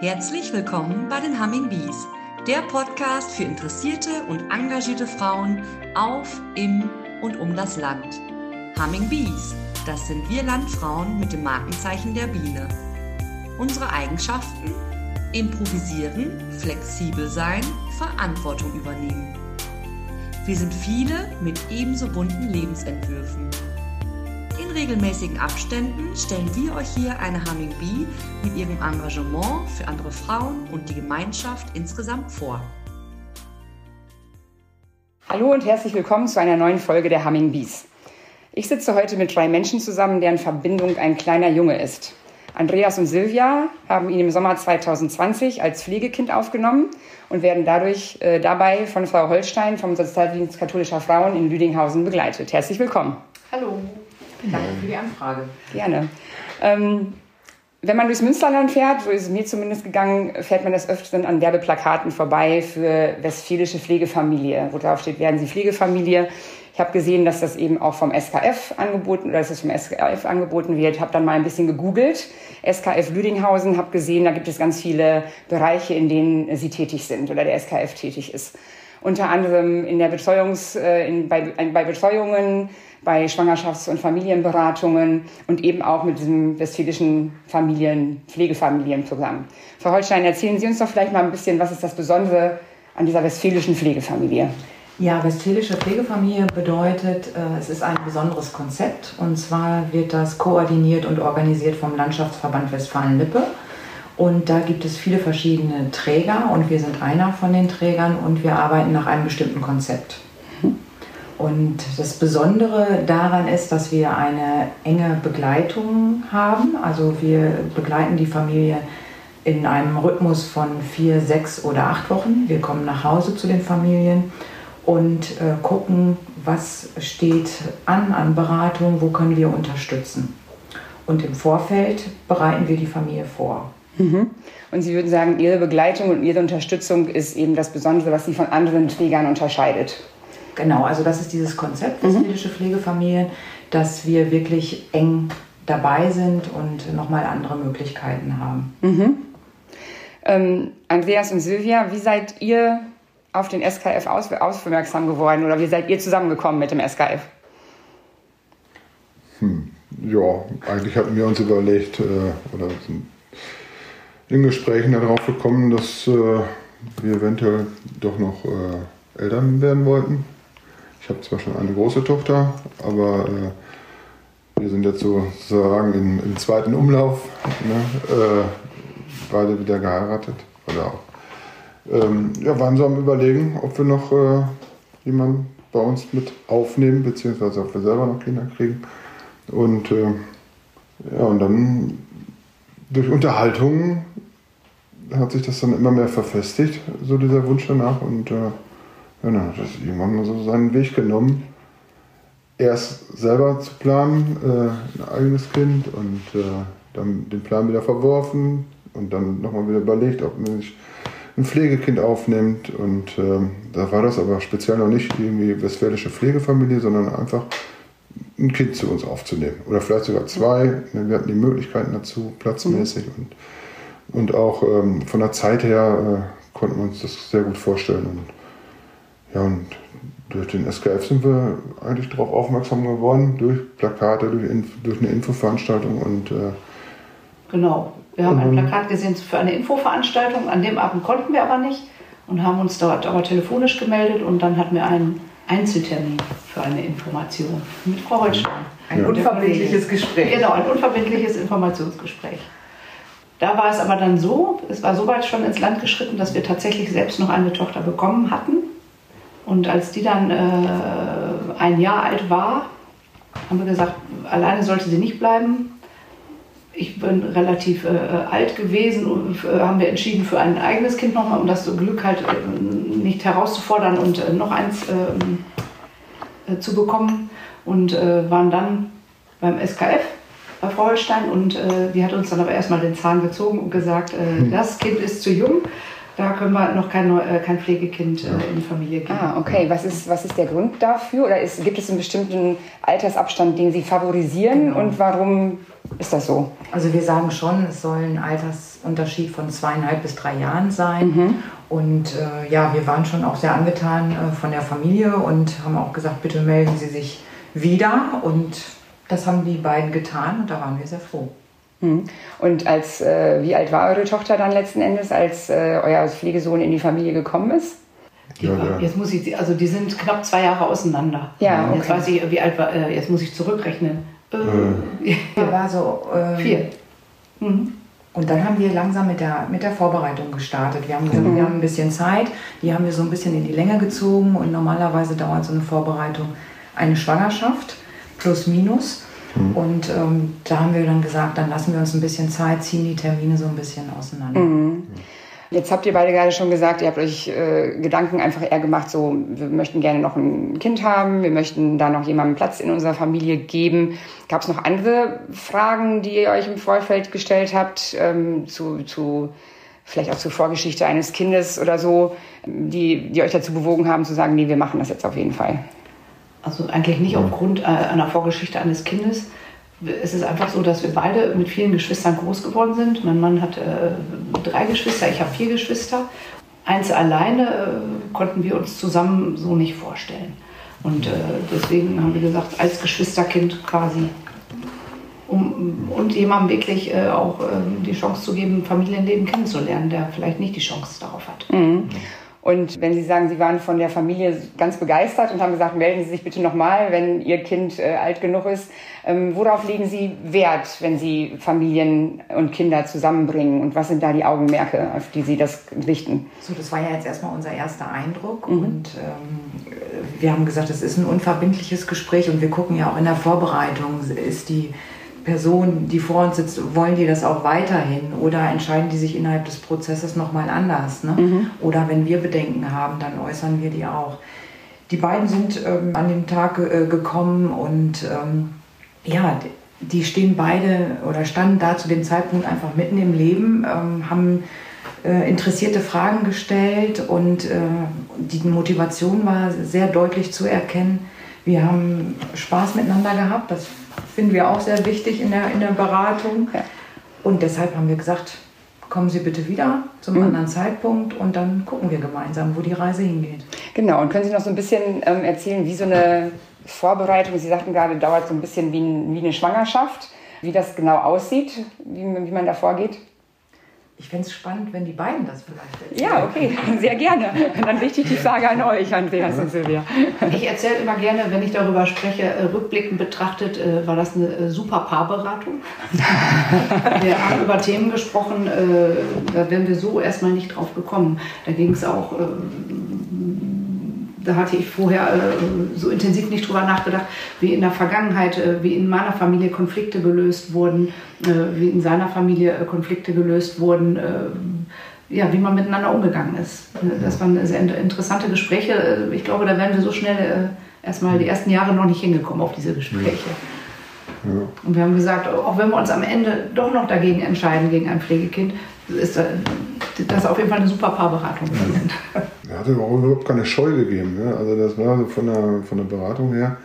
Herzlich willkommen bei den Humming Bees, der Podcast für interessierte und engagierte Frauen auf, im und um das Land. Humming Bees, das sind wir Landfrauen mit dem Markenzeichen der Biene. Unsere Eigenschaften? Improvisieren, flexibel sein, Verantwortung übernehmen. Wir sind viele mit ebenso bunten Lebensentwürfen. In regelmäßigen Abständen stellen wir euch hier eine Humming Bee mit ihrem Engagement für andere Frauen und die Gemeinschaft insgesamt vor. Hallo und herzlich willkommen zu einer neuen Folge der Humming Bees. Ich sitze heute mit drei Menschen zusammen, deren Verbindung ein kleiner Junge ist. Andreas und Silvia haben ihn im Sommer 2020 als Pflegekind aufgenommen und werden dadurch äh, dabei von Frau Holstein vom Sozialdienst katholischer Frauen in Lüdinghausen begleitet. Herzlich willkommen. Hallo. Danke für die Anfrage. Gerne. Ähm, wenn man durchs Münsterland fährt, so ist es mir zumindest gegangen, fährt man das Öfteren an Werbeplakaten vorbei für westfälische Pflegefamilie, wo drauf steht, werden Sie Pflegefamilie. Ich habe gesehen, dass das eben auch vom SKF angeboten oder dass es vom SKF angeboten wird. Habe dann mal ein bisschen gegoogelt. SKF Lüdinghausen, habe gesehen, da gibt es ganz viele Bereiche, in denen sie tätig sind oder der SKF tätig ist. Unter anderem in der Betreuungs, äh, in, bei, bei Betreuungen, bei Schwangerschafts- und Familienberatungen und eben auch mit diesem westfälischen Familien, Pflegefamilienprogramm. Frau Holstein, erzählen Sie uns doch vielleicht mal ein bisschen, was ist das Besondere an dieser westfälischen Pflegefamilie? Ja, westfälische Pflegefamilie bedeutet, äh, es ist ein besonderes Konzept. Und zwar wird das koordiniert und organisiert vom Landschaftsverband Westfalen-Lippe. Und da gibt es viele verschiedene Träger und wir sind einer von den Trägern und wir arbeiten nach einem bestimmten Konzept. Und das Besondere daran ist, dass wir eine enge Begleitung haben. Also wir begleiten die Familie in einem Rhythmus von vier, sechs oder acht Wochen. Wir kommen nach Hause zu den Familien und äh, gucken, was steht an an Beratung, wo können wir unterstützen. Und im Vorfeld bereiten wir die Familie vor. Mhm. Und Sie würden sagen, Ihre Begleitung und Ihre Unterstützung ist eben das Besondere, was Sie von anderen Trägern unterscheidet. Genau, also das ist dieses Konzept westfälische mhm. Pflegefamilien, dass wir wirklich eng dabei sind und nochmal andere Möglichkeiten haben. Mhm. Ähm, Andreas und Silvia, wie seid ihr auf den SKF aus aufmerksam geworden oder wie seid ihr zusammengekommen mit dem SKF? Hm, ja, eigentlich hatten wir uns überlegt äh, oder sind in Gesprächen darauf gekommen, dass äh, wir eventuell doch noch äh, Eltern werden wollten habe zwar schon eine große Tochter, aber äh, wir sind jetzt sozusagen im, im zweiten Umlauf. Ne? Äh, beide wieder geheiratet. Oder auch. Ähm, ja, waren so am Überlegen, ob wir noch äh, jemanden bei uns mit aufnehmen, beziehungsweise ob wir selber noch Kinder kriegen. Und äh, ja, und dann durch Unterhaltung hat sich das dann immer mehr verfestigt, so dieser Wunsch danach. Und äh, hat das irgendwann so seinen Weg genommen. Erst selber zu planen, äh, ein eigenes Kind und äh, dann den Plan wieder verworfen und dann nochmal wieder überlegt, ob man sich ein Pflegekind aufnimmt. Und äh, da war das aber speziell noch nicht irgendwie westfälische Pflegefamilie, sondern einfach ein Kind zu uns aufzunehmen. Oder vielleicht sogar zwei. Wir hatten die Möglichkeiten dazu, platzmäßig. Mhm. Und, und auch ähm, von der Zeit her äh, konnten wir uns das sehr gut vorstellen. Und ja, und durch den SKF sind wir eigentlich darauf aufmerksam geworden, durch Plakate, durch, durch eine Infoveranstaltung und. Äh, genau, wir haben ein Plakat gesehen für eine Infoveranstaltung. An dem Abend konnten wir aber nicht und haben uns dort aber telefonisch gemeldet und dann hatten wir einen Einzeltermin für eine Information mit Frau Holstein. Ein ja. unverbindliches Gespräch. Genau, ein unverbindliches Informationsgespräch. Da war es aber dann so, es war soweit schon ins Land geschritten, dass wir tatsächlich selbst noch eine Tochter bekommen hatten und als die dann äh, ein Jahr alt war, haben wir gesagt, alleine sollte sie nicht bleiben. Ich bin relativ äh, alt gewesen und äh, haben wir entschieden für ein eigenes Kind nochmal, um das Glück halt äh, nicht herauszufordern und äh, noch eins ähm, äh, zu bekommen. Und waren dann beim SKF bei Frau Holstein und die hat uns dann aber erstmal den Zahn gezogen und gesagt, hm. das Kind ist zu jung Da können wir noch kein, äh, kein Pflegekind äh, in die Familie geben. Ah, okay. Was ist, was ist der Grund dafür? Oder ist, gibt es einen bestimmten Altersabstand, den Sie favorisieren? Genau. Und warum ist das so? Also wir sagen schon, es soll ein Altersunterschied von zweieinhalb bis drei Jahren sein. Und äh, ja, wir waren schon auch sehr angetan äh, von der Familie und haben auch gesagt, bitte melden Sie sich wieder. Und das haben die beiden getan und da waren wir sehr froh. Hm. Und als, äh, wie alt war eure Tochter dann letzten Endes, als äh, euer Pflegesohn in die Familie gekommen ist? Die Ja, war, ja. Jetzt muss ich, also die sind knapp zwei Jahre auseinander. Ja, Jetzt okay. weiß ich, wie alt war, äh, jetzt muss ich zurückrechnen. Äh, Der war so ähm, Vier. Mhm. Und dann haben wir langsam mit der, mit der Vorbereitung gestartet. Wir haben gesagt, wir haben ein bisschen Zeit, die haben wir so ein bisschen in die Länge gezogen und normalerweise dauert so eine Vorbereitung eine Schwangerschaft plus minus. Und ähm, da haben wir dann gesagt, dann lassen wir uns ein bisschen Zeit, ziehen die Termine so ein bisschen auseinander. Jetzt habt ihr beide gerade schon gesagt, ihr habt euch äh, Gedanken einfach eher gemacht, so, wir möchten gerne noch ein Kind haben, wir möchten da noch jemandem Platz in unserer Familie geben. Gab es noch andere Fragen, die ihr euch im Vorfeld gestellt habt, ähm, zu, zu, vielleicht auch zur Vorgeschichte eines Kindes oder so, die, die euch dazu bewogen haben zu sagen, nee, wir machen das jetzt auf jeden Fall? Also eigentlich nicht aufgrund äh, einer Vorgeschichte eines Kindes. Es ist einfach so, dass wir beide mit vielen Geschwistern groß geworden sind. Mein Mann hat äh, drei Geschwister, ich habe vier Geschwister. Eins alleine äh, konnten wir uns zusammen so nicht vorstellen. Und äh, deswegen haben wir gesagt, als Geschwisterkind quasi, um, und jemandem wirklich äh, auch äh, die Chance zu geben, Familienleben kennenzulernen, der vielleicht nicht die Chance darauf hat. Und wenn Sie sagen, Sie waren von der Familie ganz begeistert und haben gesagt, melden Sie sich bitte nochmal, wenn Ihr Kind äh, alt genug ist. Ähm, worauf legen Sie Wert, wenn Sie Familien und Kinder zusammenbringen? Und was sind da die Augenmerke, auf die Sie das richten? So, das war ja jetzt erstmal unser erster Eindruck und ähm, wir haben gesagt, es ist ein unverbindliches Gespräch und wir gucken ja auch in der Vorbereitung, ist die Person, die vor uns sitzt, wollen die das auch weiterhin oder entscheiden die sich innerhalb des Prozesses nochmal anders? Ne? Oder wenn wir Bedenken haben, dann äußern wir die auch. Die beiden sind ähm, an dem Tag äh, gekommen und ähm, ja, die- die stehen beide oder standen da zu dem Zeitpunkt einfach mitten im Leben, ähm, haben äh, interessierte Fragen gestellt und äh, die Motivation war sehr deutlich zu erkennen. Wir haben Spaß miteinander gehabt, das finden wir auch sehr wichtig in der, in der Beratung. Ja. Und deshalb haben wir gesagt, kommen Sie bitte wieder zum anderen Zeitpunkt und dann gucken wir gemeinsam, wo die Reise hingeht. Genau, und können Sie noch so ein bisschen ähm, erzählen, wie so eine Vorbereitung, Sie sagten gerade, dauert so ein bisschen wie, ein, wie eine Schwangerschaft, wie das genau aussieht, wie, wie man da vorgeht? Ich fände es spannend, wenn die beiden das vielleicht erzählen. Ja, okay, sehr gerne. Dann richte ich die Frage an euch, Andreas und Silvia. Ich erzähle immer gerne, wenn ich darüber spreche, äh, rückblickend betrachtet, äh, war das eine äh, super Paarberatung. wir haben über Themen gesprochen, da wären wir so erstmal nicht drauf gekommen. Da ging es auch, äh, da hatte ich vorher äh, so intensiv nicht drüber nachgedacht, wie in der Vergangenheit, äh, wie in meiner Familie Konflikte gelöst wurden, äh, wie in seiner Familie äh, Konflikte gelöst wurden. Äh, ja, wie man miteinander umgegangen ist. Das waren sehr interessante Gespräche. Ich glaube, da wären wir so schnell äh, erstmal die ersten Jahre noch nicht hingekommen auf diese Gespräche. Ja. Und wir haben gesagt, auch wenn wir uns am Ende doch noch dagegen entscheiden, gegen ein Pflegekind, ist äh, das auf jeden Fall eine super Paarberatung. Er hatte überhaupt keine Scheu gegeben. Ne? Also das war so von der, von der Beratung her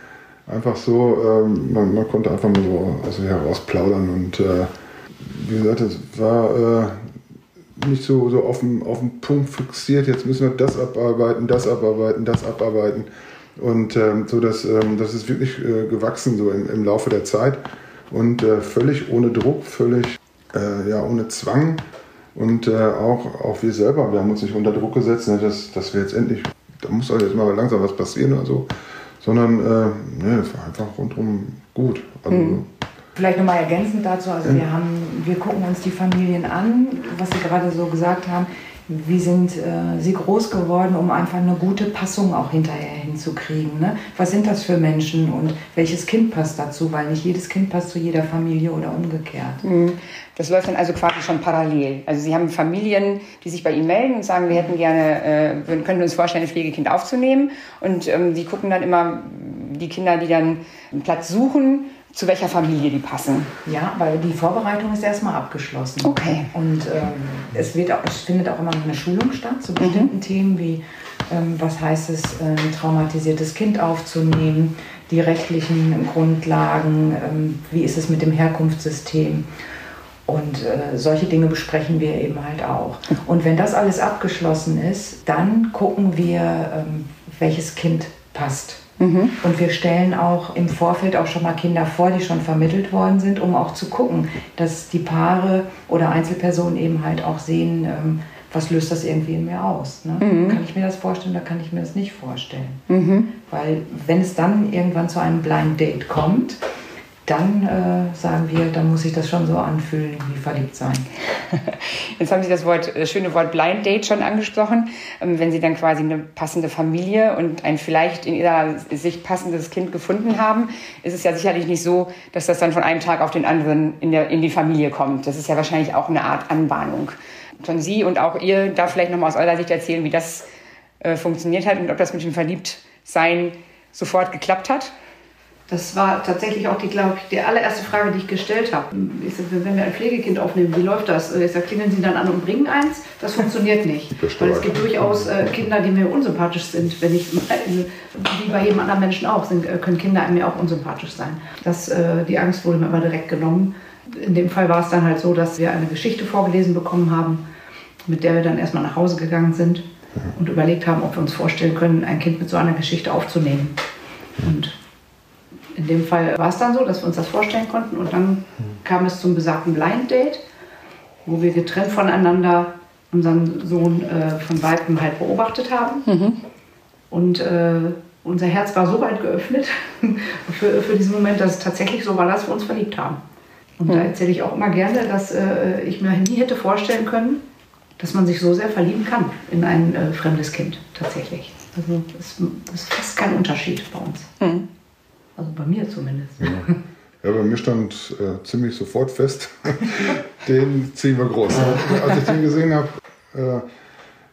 einfach so, ähm, man, man konnte einfach mal so aus sich heraus plaudern und äh, wie gesagt, es war äh, nicht so, so auf, den, auf den Punkt fixiert, jetzt müssen wir das abarbeiten, das abarbeiten, das abarbeiten. Und ähm, so, dass, ähm, das ist wirklich äh, gewachsen so im, im Laufe der Zeit und äh, völlig ohne Druck, völlig äh, ja, ohne Zwang. Und äh, auch, auch wir selber, wir haben uns nicht unter Druck gesetzt, ne, dass, dass wir jetzt endlich, da muss doch jetzt mal langsam was passieren oder so, sondern äh, ne, es war einfach rundherum gut. Also, Vielleicht nochmal ergänzend dazu, also wir, haben, wir gucken uns die Familien an, was Sie gerade so gesagt haben. Wie sind äh, sie groß geworden, um einfach eine gute Passung auch hinterher hinzukriegen? Ne? Was sind das für Menschen und welches Kind passt dazu? Weil nicht jedes Kind passt zu jeder Familie oder umgekehrt. Das läuft dann also quasi schon parallel. Also Sie haben Familien, die sich bei Ihnen melden und sagen, wir hätten gerne, äh, wir könnten uns vorstellen, ein Pflegekind aufzunehmen. Und ähm, Sie gucken dann immer die Kinder, die dann einen Platz suchen, zu welcher Familie die passen. Ja, weil die Vorbereitung ist erstmal abgeschlossen. Okay. Und ähm, es, wird auch, es findet auch immer noch eine Schulung statt zu bestimmten Themen wie, ähm, was heißt es, äh, ein traumatisiertes Kind aufzunehmen, die rechtlichen Grundlagen, ähm, wie ist es mit dem Herkunftssystem. Und äh, solche Dinge besprechen wir eben halt auch. Und wenn das alles abgeschlossen ist, dann gucken wir, ähm, welches Kind passt. Und wir stellen auch im Vorfeld auch schon mal Kinder vor, die schon vermittelt worden sind, um auch zu gucken, dass die Paare oder Einzelpersonen eben halt auch sehen, ähm, was löst das irgendwie in mir aus. Ne? Kann ich mir das vorstellen oder kann ich mir das nicht vorstellen? Weil wenn es dann irgendwann zu einem Blind Date kommt, dann äh, sagen wir, dann muss sich das schon so anfühlen wie verliebt sein. Jetzt haben Sie das Wort, das schöne Wort Blind Date schon angesprochen. Ähm, Wenn Sie dann quasi eine passende Familie und ein vielleicht in Ihrer Sicht passendes Kind gefunden haben, ist es ja sicherlich nicht so, dass das dann von einem Tag auf den anderen in, der, in die Familie kommt. Das ist ja wahrscheinlich auch eine Art Anbahnung. Von Sie und auch ihr da vielleicht nochmal aus eurer Sicht erzählen, wie das äh, funktioniert hat und ob das mit dem Verliebtsein sofort geklappt hat. Das war tatsächlich auch die, glaube ich, die allererste Frage, die ich gestellt habe. Ich sag, wenn wir ein Pflegekind aufnehmen, wie läuft das? Ich sage, klingeln Sie dann an und bringen eins? Das funktioniert nicht. Weil es gibt durchaus äh, Kinder, die mir unsympathisch sind. Wenn ich, wie bei jedem anderen Menschen auch, sind, äh, können Kinder mir auch unsympathisch sein. Das, äh, die Angst wurde mir immer direkt genommen. In dem Fall war es dann halt so, dass wir eine Geschichte vorgelesen bekommen haben, mit der wir dann erstmal nach Hause gegangen sind und überlegt haben, ob wir uns vorstellen können, ein Kind mit so einer Geschichte aufzunehmen. Und in dem Fall war es dann so, dass wir uns das vorstellen konnten und dann kam es zum besagten Blind Date, wo wir getrennt voneinander unseren Sohn äh, von Weitem halt beobachtet haben. Und äh, unser Herz war so weit geöffnet für, für diesen Moment, dass es tatsächlich so war, dass wir uns verliebt haben. Und da erzähle ich auch immer gerne, dass äh, ich mir nie hätte vorstellen können, dass man sich so sehr verlieben kann in ein äh, fremdes Kind tatsächlich. Also das ist fast kein Unterschied bei uns. Also bei mir zumindest. Ja, bei mir stand äh, ziemlich sofort fest, den ziehen wir groß. Als ich den gesehen habe, äh,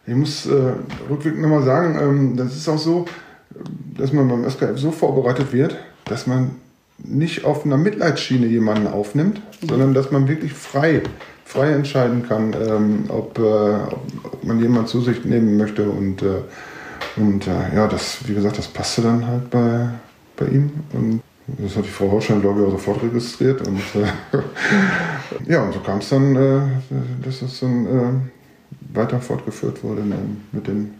ich muss äh, rückwirkend nochmal sagen, ähm, das ist auch so, dass man beim SKF so vorbereitet wird, dass man nicht auf einer Mitleidsschiene jemanden aufnimmt, sondern dass man wirklich frei, frei entscheiden kann, ähm, ob, äh, ob man jemanden zu sich nehmen möchte. Und, äh, und äh, ja, das, wie gesagt, das passte dann halt bei, bei ihm. Und das hat die Frau Horschein, glaube ich, auch sofort registriert. Und äh, ja, und so kam es dann, äh, dass das dann äh, weiter fortgeführt wurde ne, mit den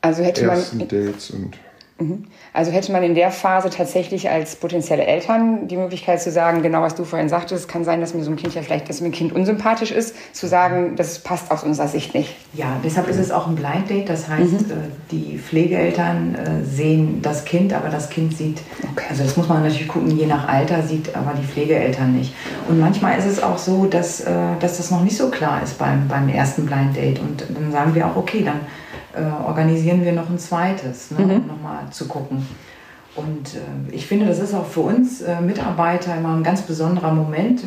Also hätte man, ersten Dates und also hätte man in der Phase tatsächlich als potenzielle Eltern die Möglichkeit zu sagen, genau was du vorhin sagtest, kann sein, dass mir so ein Kind ja vielleicht, dass mir ein Kind unsympathisch ist, zu sagen, das passt aus unserer Sicht nicht. Ja, deshalb ist es auch ein Blind Date. Das heißt, äh, die Pflegeeltern äh, sehen das Kind, aber das Kind sieht, also das muss man natürlich gucken, je nach Alter sieht aber die Pflegeeltern nicht. Und manchmal ist es auch so, dass, äh, dass das noch nicht so klar ist beim, beim ersten Blind Date. Und dann sagen wir auch, okay, dann äh, organisieren wir noch ein zweites, ne, um nochmal zu gucken. Und äh, ich finde, das ist auch für uns äh, Mitarbeiter immer ein ganz besonderer Moment.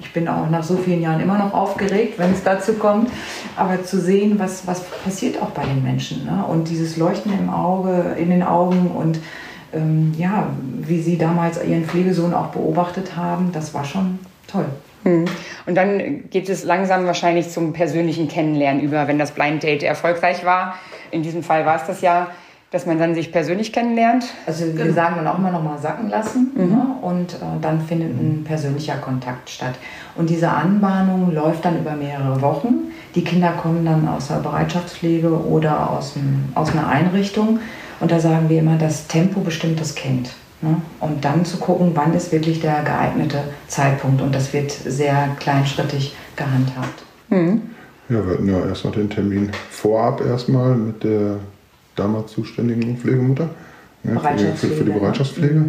Ich bin auch nach so vielen Jahren immer noch aufgeregt, wenn es dazu kommt. Aber zu sehen, was, was passiert auch bei den Menschen. Ne? Und dieses Leuchten im Auge, in den Augen und ähm, ja, wie sie damals ihren Pflegesohn auch beobachtet haben, das war schon toll. Und dann geht es langsam wahrscheinlich zum persönlichen Kennenlernen über, wenn das Blind Date erfolgreich war. In diesem Fall war es das ja, dass man dann sich persönlich kennenlernt. Also wir sagen dann auch immer noch mal sacken lassen ne? und äh, dann findet ein persönlicher Kontakt statt. Und diese Anbahnung läuft dann über mehrere Wochen. Die Kinder kommen dann aus der Bereitschaftspflege oder aus, dem, aus einer Einrichtung. Und da sagen wir immer, das Tempo bestimmt das Kind. Ne? Und dann zu gucken, wann ist wirklich der geeignete Zeitpunkt. Und das wird sehr kleinschrittig gehandhabt. Ja, wir hatten ja erst noch den Termin vorab erstmal mit der damals zuständigen Pflegemutter ne, für, die, für, für die Bereitschaftspflege, Bereitschaftspflege.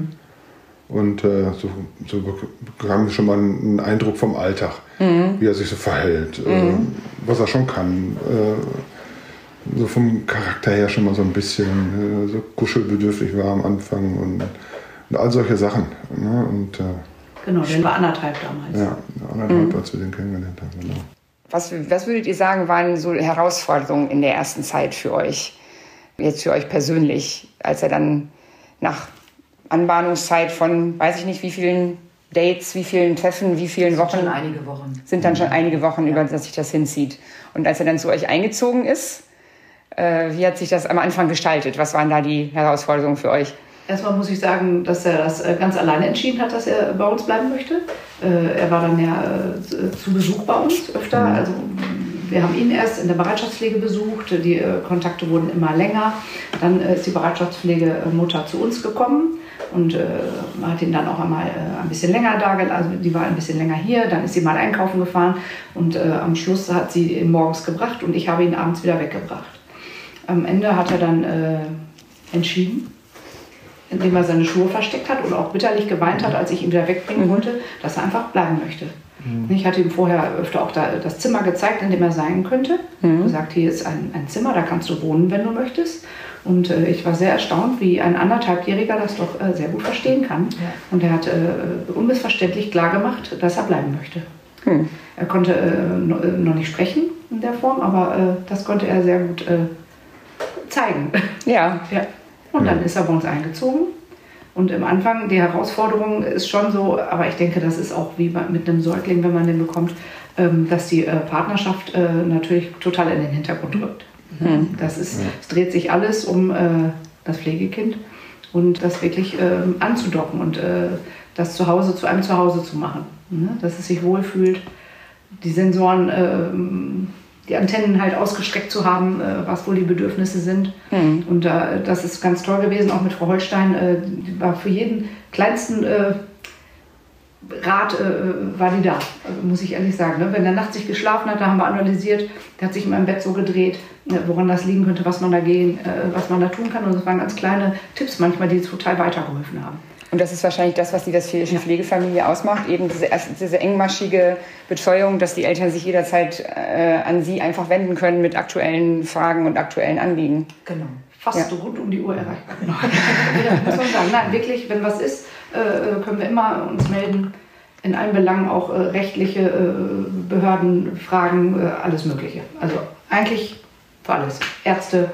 Und äh, so, so bekamen wir schon mal einen Eindruck vom Alltag, wie er sich so verhält, äh, was er schon kann. Äh, so vom Charakter her schon mal so ein bisschen äh, so kuschelbedürftig war am Anfang und, und all solche Sachen. Ne? Und äh, Genau, der war anderthalb damals. ja, anderthalb, als wir den kennengelernt haben. Genau. Was, was würdet ihr sagen, waren so Herausforderungen in der ersten Zeit für euch? Jetzt für euch persönlich, als er dann nach Anbahnungszeit von, weiß ich nicht, wie vielen Dates, wie vielen Treffen, wie vielen Wochen. Sind schon einige Wochen. Sind dann schon einige Wochen, über das sich das hinzieht. Und als er dann zu euch eingezogen ist, äh, wie hat sich das am Anfang gestaltet? Was waren da die Herausforderungen für euch? Erstmal muss ich sagen, dass er das äh, ganz alleine entschieden hat, dass er bei uns bleiben möchte. Äh, er war dann ja äh, zu Besuch bei uns öfter. Mhm. Also wir haben ihn erst in der Bereitschaftspflege besucht. Die Kontakte wurden immer länger. Dann ist die Bereitschaftspflegemutter zu uns gekommen und hat ihn dann auch einmal ein bisschen länger da, also die war ein bisschen länger hier, dann ist sie mal einkaufen gefahren und am Schluss hat sie ihn morgens gebracht und ich habe ihn abends wieder weggebracht. Am Ende hat er dann entschieden, indem er seine Schuhe versteckt hat und auch bitterlich geweint hat, als ich ihn wieder wegbringen mhm. wollte, dass er einfach bleiben möchte. Mhm. Ich hatte ihm vorher öfter auch da das Zimmer gezeigt, in dem er sein könnte. Mhm. Gesagt, hier ist ein, ein Zimmer, da kannst du wohnen, wenn du möchtest. Und äh, ich war sehr erstaunt, wie ein anderthalbjähriger das doch äh, sehr gut verstehen kann. Ja. Und er hat äh, unmissverständlich klar gemacht, dass er bleiben möchte. Hm. Er konnte äh, äh, noch nicht sprechen in der Form, aber äh, das konnte er sehr gut zeigen. Ja. ja. Und dann ist er bei uns eingezogen. Und im Anfang, die Herausforderung ist schon so, aber ich denke, das ist auch wie mit einem Säugling, wenn man den bekommt, ähm, dass die äh, Partnerschaft äh, natürlich total in den Hintergrund rückt. Mhm. Das ist, es dreht sich alles um äh, das Pflegekind und das wirklich ähm, anzudocken und das Zuhause zu einem Zuhause zu machen. Ne? Dass es sich wohlfühlt, die Sensoren ähm, die Antennen halt ausgestreckt zu haben, äh, was wohl die Bedürfnisse sind. Mhm. Und äh, das ist ganz toll gewesen, auch mit Frau Holstein. Äh, war für jeden kleinsten äh, Rat äh, war die da, also muss ich ehrlich sagen. Ne? Wenn der nachts sich geschlafen hat, da haben wir analysiert, der hat sich in meinem Bett so gedreht, ne, woran das liegen könnte, was man da gehen, äh, was man da tun kann. Und das waren ganz kleine Tipps manchmal, die total weitergeholfen haben. Und das ist wahrscheinlich das, was die westfälische ja. Pflegefamilie ausmacht, eben diese, diese engmaschige Betreuung, dass die Eltern sich jederzeit äh, an sie einfach wenden können mit aktuellen Fragen und aktuellen Anliegen. Genau. Fast ja. rund um die Uhr erreichbar. Genau. muss man sagen. Nein, wirklich, wenn was ist, äh, können wir immer uns melden. In allen Belangen auch äh, rechtliche äh, Behördenfragen, äh, alles Mögliche. Also eigentlich für alles. Ärzte,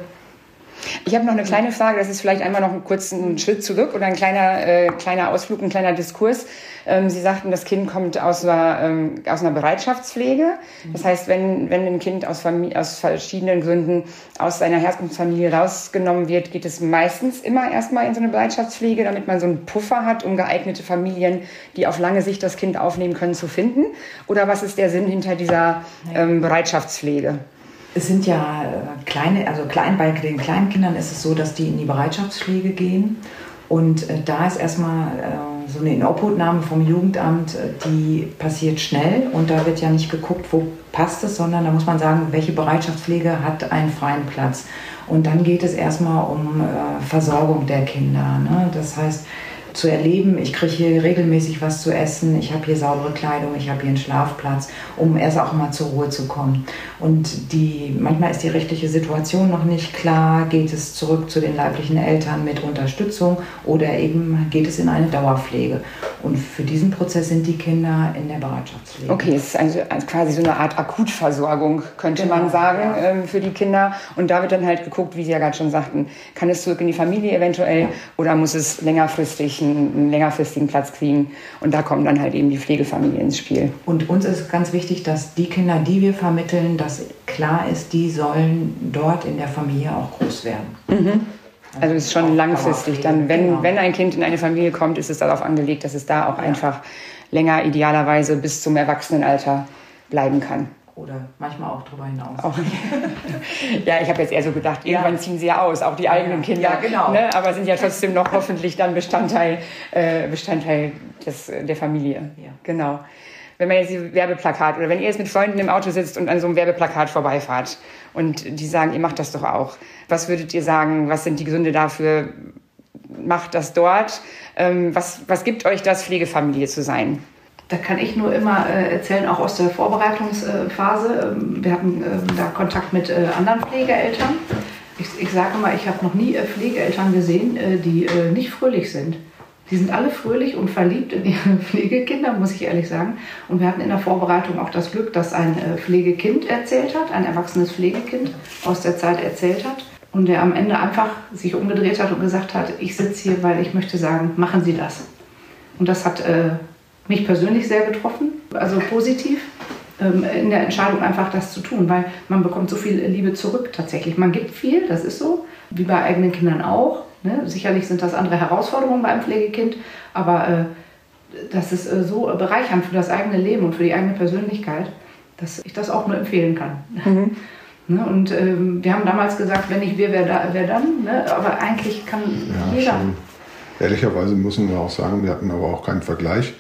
ich habe noch eine kleine Frage, das ist vielleicht einmal noch einen kurzen Schritt zurück oder ein kleiner, äh, kleiner Ausflug, ein kleiner Diskurs. Ähm, Sie sagten, das Kind kommt aus einer, ähm, aus einer Bereitschaftspflege. Das heißt, wenn, wenn ein Kind aus, Familie, aus verschiedenen Gründen aus seiner Herkunftsfamilie rausgenommen wird, geht es meistens immer erstmal in so eine Bereitschaftspflege, damit man so einen Puffer hat, um geeignete Familien, die auf lange Sicht das Kind aufnehmen können, zu finden. Oder was ist der Sinn hinter dieser ähm, Bereitschaftspflege? Es sind ja äh, kleine, also klein, bei den kleinen Kindern ist es so, dass die in die Bereitschaftspflege gehen. Und äh, da ist erstmal äh, so eine Inobhutnahme vom Jugendamt, die passiert schnell und da wird ja nicht geguckt, wo passt es, sondern da muss man sagen, welche Bereitschaftspflege hat einen freien Platz. Und dann geht es erstmal um Versorgung der Kinder. Ne? Das heißt, zu erleben, ich kriege hier regelmäßig was zu essen, ich habe hier saubere Kleidung, ich habe hier einen Schlafplatz, um erst auch mal zur Ruhe zu kommen. Und die, manchmal ist die rechtliche Situation noch nicht klar, geht es zurück zu den leiblichen Eltern mit Unterstützung oder eben geht es in eine Dauerpflege. Und für diesen Prozess sind die Kinder in der Bereitschaftspflege. Okay, es ist also quasi so eine Art Akutversorgung, könnte genau, man sagen, ja. Ähm, für die Kinder. Und da wird dann halt geguckt, wie Sie ja gerade schon sagten, kann es zurück in die Familie eventuell ja. oder muss es längerfristig einen längerfristigen Platz kriegen. Und da kommen dann halt eben die Pflegefamilien ins Spiel. Und uns ist ganz wichtig, dass die Kinder, die wir vermitteln, dass klar ist, die sollen dort in der Familie auch groß werden. Mhm. Also es ist schon langfristig. Dann, wenn, genau. wenn ein Kind in eine Familie kommt, ist es darauf angelegt, dass es da auch ja. einfach länger, idealerweise bis zum Erwachsenenalter bleiben kann. Oder manchmal auch darüber hinaus. Auch, ja, ich habe jetzt eher so gedacht, irgendwann ja. ziehen sie ja aus, auch die eigenen Kinder. Ja, genau. Ne? Aber sind ja trotzdem noch hoffentlich dann Bestandteil, äh, Bestandteil des, der Familie. Ja. Genau. Wenn man jetzt die Werbeplakat oder wenn ihr jetzt mit Freunden im Auto sitzt und an so einem Werbeplakat vorbeifahrt und die sagen, ihr macht das doch auch. Was würdet ihr sagen? Was sind die Gründe dafür? Macht das dort? Ähm, was, was gibt euch das, Pflegefamilie zu sein? Da kann ich nur immer äh, erzählen, auch aus der Vorbereitungsphase. Ähm, wir hatten äh, da Kontakt mit äh, anderen Pflegeeltern. Ich, ich sage mal, ich habe noch nie äh, Pflegeeltern gesehen, die nicht fröhlich sind. Die sind alle fröhlich und verliebt in ihre Pflegekinder, muss ich ehrlich sagen. Und wir hatten in der Vorbereitung auch das Glück, dass ein Pflegekind erzählt hat, ein erwachsenes Pflegekind aus der Zeit erzählt hat. und der am Ende einfach sich umgedreht hat und gesagt hat, ich sitze hier, weil ich möchte sagen, machen Sie das. Und das hat äh, mich persönlich sehr getroffen, also positiv ähm, in der Entscheidung einfach das zu tun, weil man bekommt so viel Liebe zurück tatsächlich. Man gibt viel, das ist so, wie bei eigenen Kindern auch. Ne? Sicherlich sind das andere Herausforderungen bei einem Pflegekind, aber äh, das ist äh, so bereichernd für das eigene Leben und für die eigene Persönlichkeit, dass ich das auch nur empfehlen kann. Mhm. Ne? Und ähm, wir haben damals gesagt, wenn nicht wir, wer, da, wer dann? Ne? Aber eigentlich kann ja, jeder. Schon. Ehrlicherweise müssen wir auch sagen, wir hatten aber auch keinen Vergleich.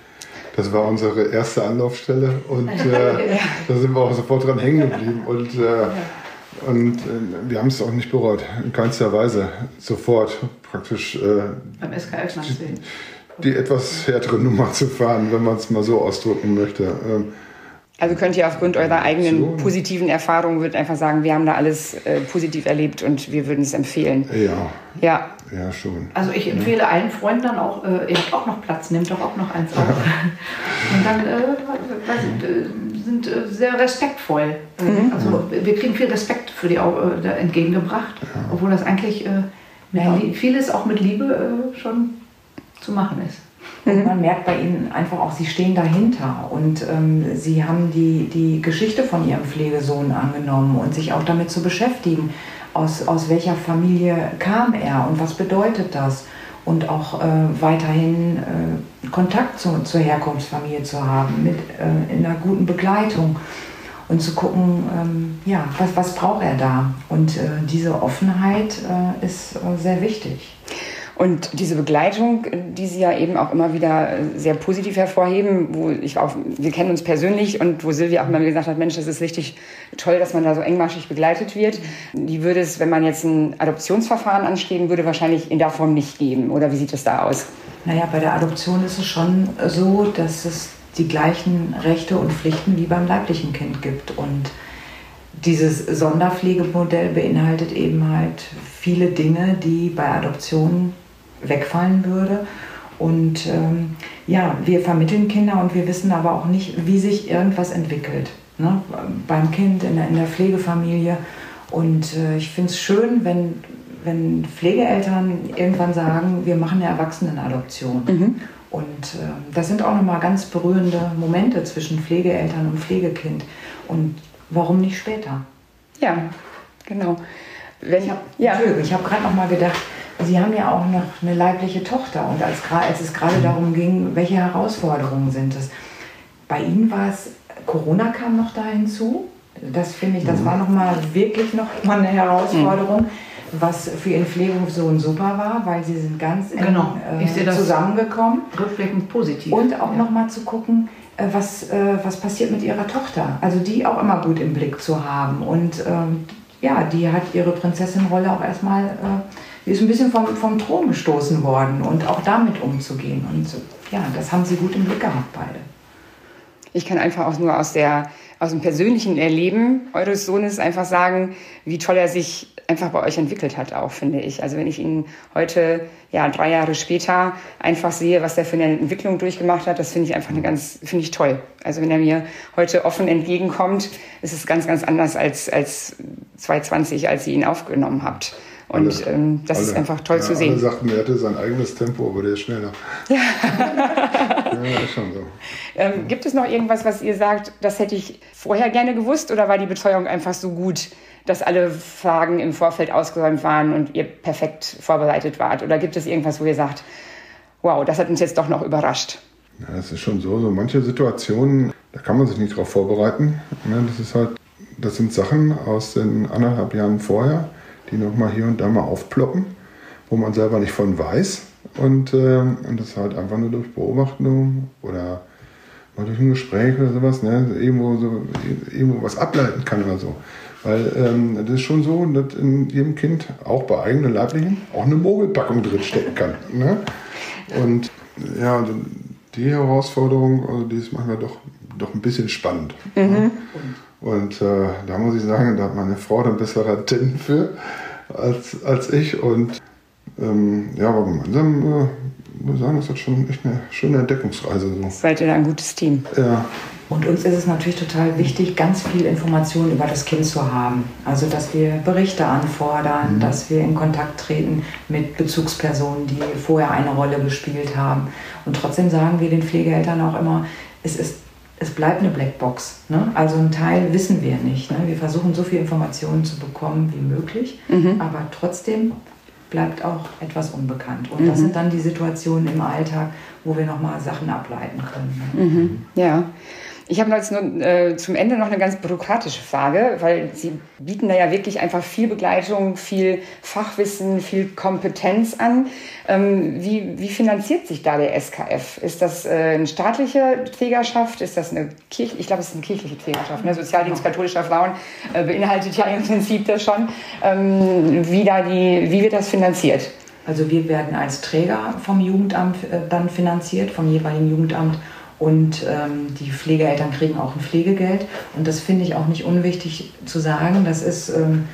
Das war unsere erste Anlaufstelle und äh, ja. da sind wir auch sofort dran hängen geblieben. Und, äh, ja. Und äh, wir haben es auch nicht bereut, in keinster Weise. Sofort praktisch äh, beim SKF die, die etwas härtere Nummer zu fahren, wenn man es mal so ausdrücken möchte. Ähm, also könnt ihr aufgrund eurer eigenen so. positiven Erfahrungen würdet einfach sagen, wir haben da alles äh, positiv erlebt und wir würden es empfehlen. Ja. Ja. Ja, schon. Also ich empfehle ja. allen Freunden dann auch, äh, ihr habt auch noch Platz, nehmt doch auch noch eins auf. und dann äh, äh, sind äh, sehr respektvoll. Äh, mhm. Also wir kriegen viel Respekt für die äh, entgegengebracht, ja. obwohl das eigentlich vieles auch mit Liebe schon zu machen ist. Und man merkt bei ihnen einfach auch, sie stehen dahinter und ähm, sie haben die, die Geschichte von ihrem Pflegesohn angenommen und sich auch damit zu beschäftigen, aus, aus welcher Familie kam er und was bedeutet das und auch äh, weiterhin äh, Kontakt zu, zur Herkunftsfamilie zu haben, mit äh, in einer guten Begleitung und zu gucken, ähm, ja, was, was braucht er da? Und äh, diese Offenheit äh, ist äh, sehr wichtig. Und diese Begleitung, die Sie ja eben auch immer wieder sehr positiv hervorheben, wo ich auch, wir kennen uns persönlich und wo Silvia auch immer gesagt hat, Mensch, das ist richtig toll, dass man da so engmaschig begleitet wird. Die würde es, wenn man jetzt ein Adoptionsverfahren anstreben würde, wahrscheinlich in der Form nicht geben. Oder wie sieht das da aus? Naja, bei der Adoption ist es schon so, dass es die gleichen Rechte und Pflichten wie beim leiblichen Kind gibt. Und dieses Sonderpflegemodell beinhaltet eben halt viele Dinge, die bei Adoptionen wegfallen würde. Und ähm, ja, wir vermitteln Kinder und wir wissen aber auch nicht, wie sich irgendwas entwickelt. Ne? Beim Kind, in der, in der Pflegefamilie. Und äh, ich finde es schön, wenn, wenn Pflegeeltern irgendwann sagen, wir machen eine Erwachsenenadoption. Mhm. Und äh, das sind auch nochmal ganz berührende Momente zwischen Pflegeeltern und Pflegekind. Und warum nicht später? Ja, genau. Wenn, ich habe ja. hab gerade noch mal gedacht, Sie haben ja auch noch eine leibliche Tochter und als, als es gerade darum ging, welche Herausforderungen sind es. Bei Ihnen war es, Corona kam noch da hinzu. Das finde ich, das mhm. war noch mal wirklich noch mal eine Herausforderung, mhm. was für Ihren Pflegungssohn super war, weil Sie sind ganz eng genau. äh, zusammengekommen. Rückblickend positiv. Und auch ja. noch mal zu gucken, äh, was, äh, was passiert mit Ihrer Tochter. Also die auch immer gut im Blick zu haben. Und ähm, ja, die hat ihre Prinzessin-Rolle auch erstmal... Äh, die ist ein bisschen vom, vom Thron gestoßen worden und auch damit umzugehen. Und ja, das haben sie gut im Blick gehabt, beide. Ich kann einfach auch nur aus, der, aus dem persönlichen Erleben eures Sohnes einfach sagen, wie toll er sich einfach bei euch entwickelt hat, auch finde ich. Also wenn ich ihn heute, ja, drei Jahre später einfach sehe, was er für eine Entwicklung durchgemacht hat, das finde ich einfach eine ganz, finde ich toll. Also wenn er mir heute offen entgegenkommt, ist es ganz, ganz anders als, als 2020, als ihr ihn aufgenommen habt. Und alle, ähm, das alle, ist einfach toll ja, zu sehen. Alle sagten, er hätte sein eigenes Tempo, aber der ist schneller. ja, ist schon so. Ähm, gibt es noch irgendwas, was ihr sagt, das hätte ich vorher gerne gewusst oder war die Betreuung einfach so gut, dass alle Fragen im Vorfeld ausgeräumt waren und ihr perfekt vorbereitet wart? Oder gibt es irgendwas, wo ihr sagt, wow, das hat uns jetzt doch noch überrascht? Ja, es ist schon so, so manche Situationen, da kann man sich nicht darauf vorbereiten. Das ist halt, das sind Sachen aus den anderthalb Jahren vorher die nochmal hier und da mal aufploppen, wo man selber nicht von weiß. Und, äh, und das halt einfach nur durch Beobachtung oder mal durch ein Gespräch oder sowas, ne, irgendwo, so, irgendwo was ableiten kann oder so. Weil ähm, das ist schon so, dass in jedem Kind, auch bei eigenen Leiblichen, auch eine Mogelpackung drinstecken kann. Ne? Und ja, die Herausforderung, also die ist manchmal doch, doch ein bisschen spannend. Mhm. Ne? Und äh, da muss ich sagen, da hat meine Frau dann bessere Tinten für als, als ich. Und ähm, ja, aber gemeinsam äh, muss sagen, es hat schon echt eine schöne Entdeckungsreise. So. Seid ihr da ein gutes Team? Ja. Und uns ist es natürlich total wichtig, ganz viel Informationen über das Kind zu haben. Also, dass wir Berichte anfordern, mhm. dass wir in Kontakt treten mit Bezugspersonen, die vorher eine Rolle gespielt haben. Und trotzdem sagen wir den Pflegeeltern auch immer, es, ist, es bleibt eine Blackbox. Ne? Also, ein Teil wissen wir nicht. Ne? Wir versuchen, so viel Informationen zu bekommen wie möglich, mhm. aber trotzdem bleibt auch etwas unbekannt. Und mhm. das sind dann die Situationen im Alltag, wo wir nochmal Sachen ableiten können. Ne? Mhm. Ja. Ich habe jetzt nur äh, zum Ende noch eine ganz bürokratische Frage, weil Sie bieten da ja wirklich einfach viel Begleitung, viel Fachwissen, viel Kompetenz an. Ähm, wie, wie finanziert sich da der SKF? Ist das äh, eine staatliche Trägerschaft? Ist das eine kirchliche? Ich glaube, es ist eine kirchliche Trägerschaft. Ne? Sozialdienst katholischer Frauen äh, beinhaltet ja im Prinzip das schon. Ähm, wie, da die, wie wird das finanziert? Also wir werden als Träger vom Jugendamt äh, dann finanziert, vom jeweiligen Jugendamt und ähm, die Pflegeeltern kriegen auch ein Pflegegeld. Und das finde ich auch nicht unwichtig zu sagen. Das ist, ähm,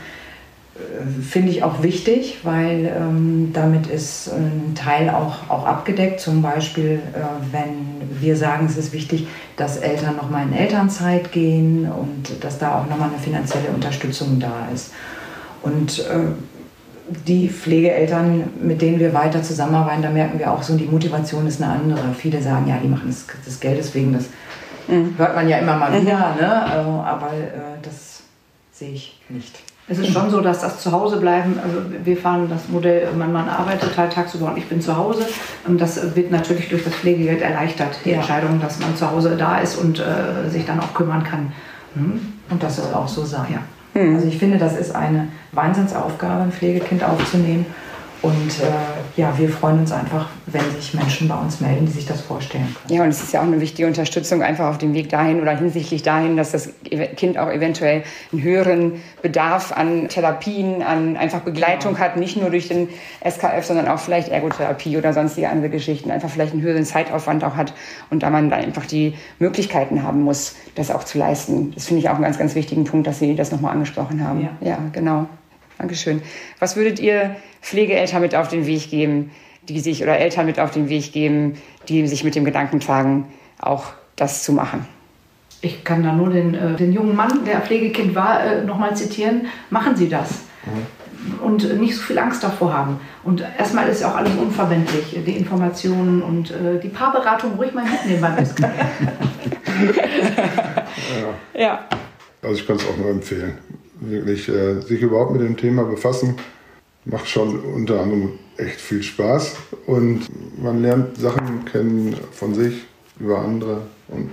äh, finde ich auch wichtig, weil ähm, damit ist ein Teil auch, auch abgedeckt. Zum Beispiel, äh, wenn wir sagen, es ist wichtig, dass Eltern nochmal in Elternzeit gehen und dass da auch nochmal eine finanzielle Unterstützung da ist. Und äh, die Pflegeeltern, mit denen wir weiter zusammenarbeiten, da merken wir auch so, die Motivation ist eine andere. Viele sagen, ja, die machen das, das Geldes wegen, das mhm. hört man ja immer mal mhm. wieder, ne? Äh, aber äh, das sehe ich nicht. Es ist schon so, dass das Zuhausebleiben, also wir fahren das Modell, mein Mann arbeitet halt tagsüber und ich bin zu Hause. Und das wird natürlich durch das Pflegegeld erleichtert, die ja. Entscheidung, dass man zu Hause da ist und äh, sich dann auch kümmern kann. Mhm. Und das soll auch so sein. Ja. Mhm. Also ich finde, das ist eine Wahnsinnsaufgabe, ein Pflegekind aufzunehmen. Und äh, ja, wir freuen uns einfach, wenn sich Menschen bei uns melden, die sich das vorstellen können. Ja, und es ist ja auch eine wichtige Unterstützung einfach auf dem Weg dahin oder hinsichtlich dahin, dass das Kind auch eventuell einen höheren Bedarf an Therapien, an einfach Begleitung genau. hat, nicht nur durch den SKF, sondern auch vielleicht Ergotherapie oder sonstige andere Geschichten, einfach vielleicht einen höheren Zeitaufwand auch hat und da man dann einfach die Möglichkeiten haben muss, das auch zu leisten. Das finde ich auch einen ganz, ganz wichtigen Punkt, dass Sie das nochmal angesprochen haben. Ja, ja genau. Dankeschön. Was würdet ihr Pflegeeltern mit auf den Weg geben, die sich oder Eltern mit auf den Weg geben, die sich mit dem Gedanken tragen, auch das zu machen? Ich kann da nur den, äh, den jungen Mann, der Pflegekind war, äh, nochmal zitieren. Machen Sie das. Mhm. Und nicht so viel Angst davor haben. Und erstmal ist ja auch alles unverbindlich, die Informationen und äh, die Paarberatung ruhig mal mitnehmen beim SK. ja. ja. Also ich kann es auch nur empfehlen wirklich äh, sich überhaupt mit dem Thema befassen, macht schon unter anderem echt viel Spaß. Und man lernt Sachen kennen von sich über andere und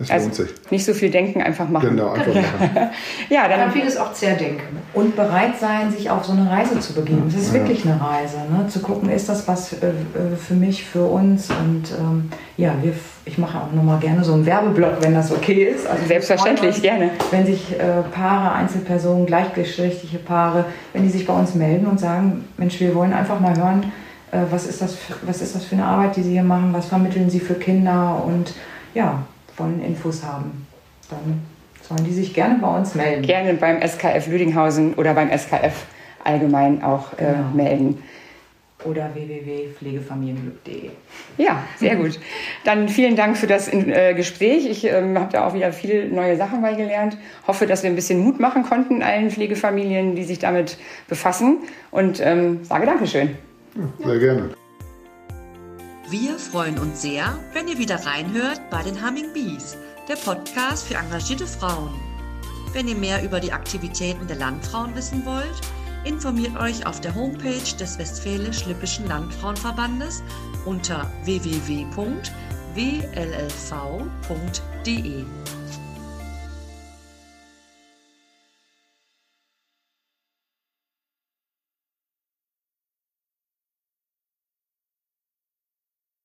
es also lohnt sich. Nicht so viel denken, einfach machen. Genau, einfach machen. ja, dann vieles auch zerdenken. Und bereit sein, sich auf so eine Reise zu begeben. Es ist ja. wirklich eine Reise, ne? zu gucken, ist das was äh, äh, für mich, für uns. Und ähm, ja, wir, ich mache auch nochmal gerne so einen Werbeblock, wenn das okay ist. Also Selbstverständlich, uns, gerne. Wenn sich äh, Paare, Einzelpersonen, gleichgeschlechtliche Paare, wenn die sich bei uns melden und sagen, Mensch, wir wollen einfach mal hören, äh, was, ist das für, was ist das für eine Arbeit, die Sie hier machen, was vermitteln Sie für Kinder und ja, wollen Infos haben, dann sollen die sich gerne bei uns melden. Gerne beim SKF Lüdinghausen oder beim SKF allgemein auch äh, genau. melden. Oder www.pflegefamilienglück.de. Ja, sehr gut. Dann vielen Dank für das äh, Gespräch. Ich ähm, habe da auch wieder viele neue Sachen beigelernt. Hoffe, dass wir ein bisschen Mut machen konnten allen Pflegefamilien, die sich damit befassen. Und ähm, sage Dankeschön. Ja, sehr gerne. Wir freuen uns sehr, wenn ihr wieder reinhört bei den Humming Bees, der Podcast für engagierte Frauen. Wenn ihr mehr über die Aktivitäten der Landfrauen wissen wollt, informiert euch auf der Homepage des Westfälisch-Lippischen Landfrauenverbandes unter www.wllv.de.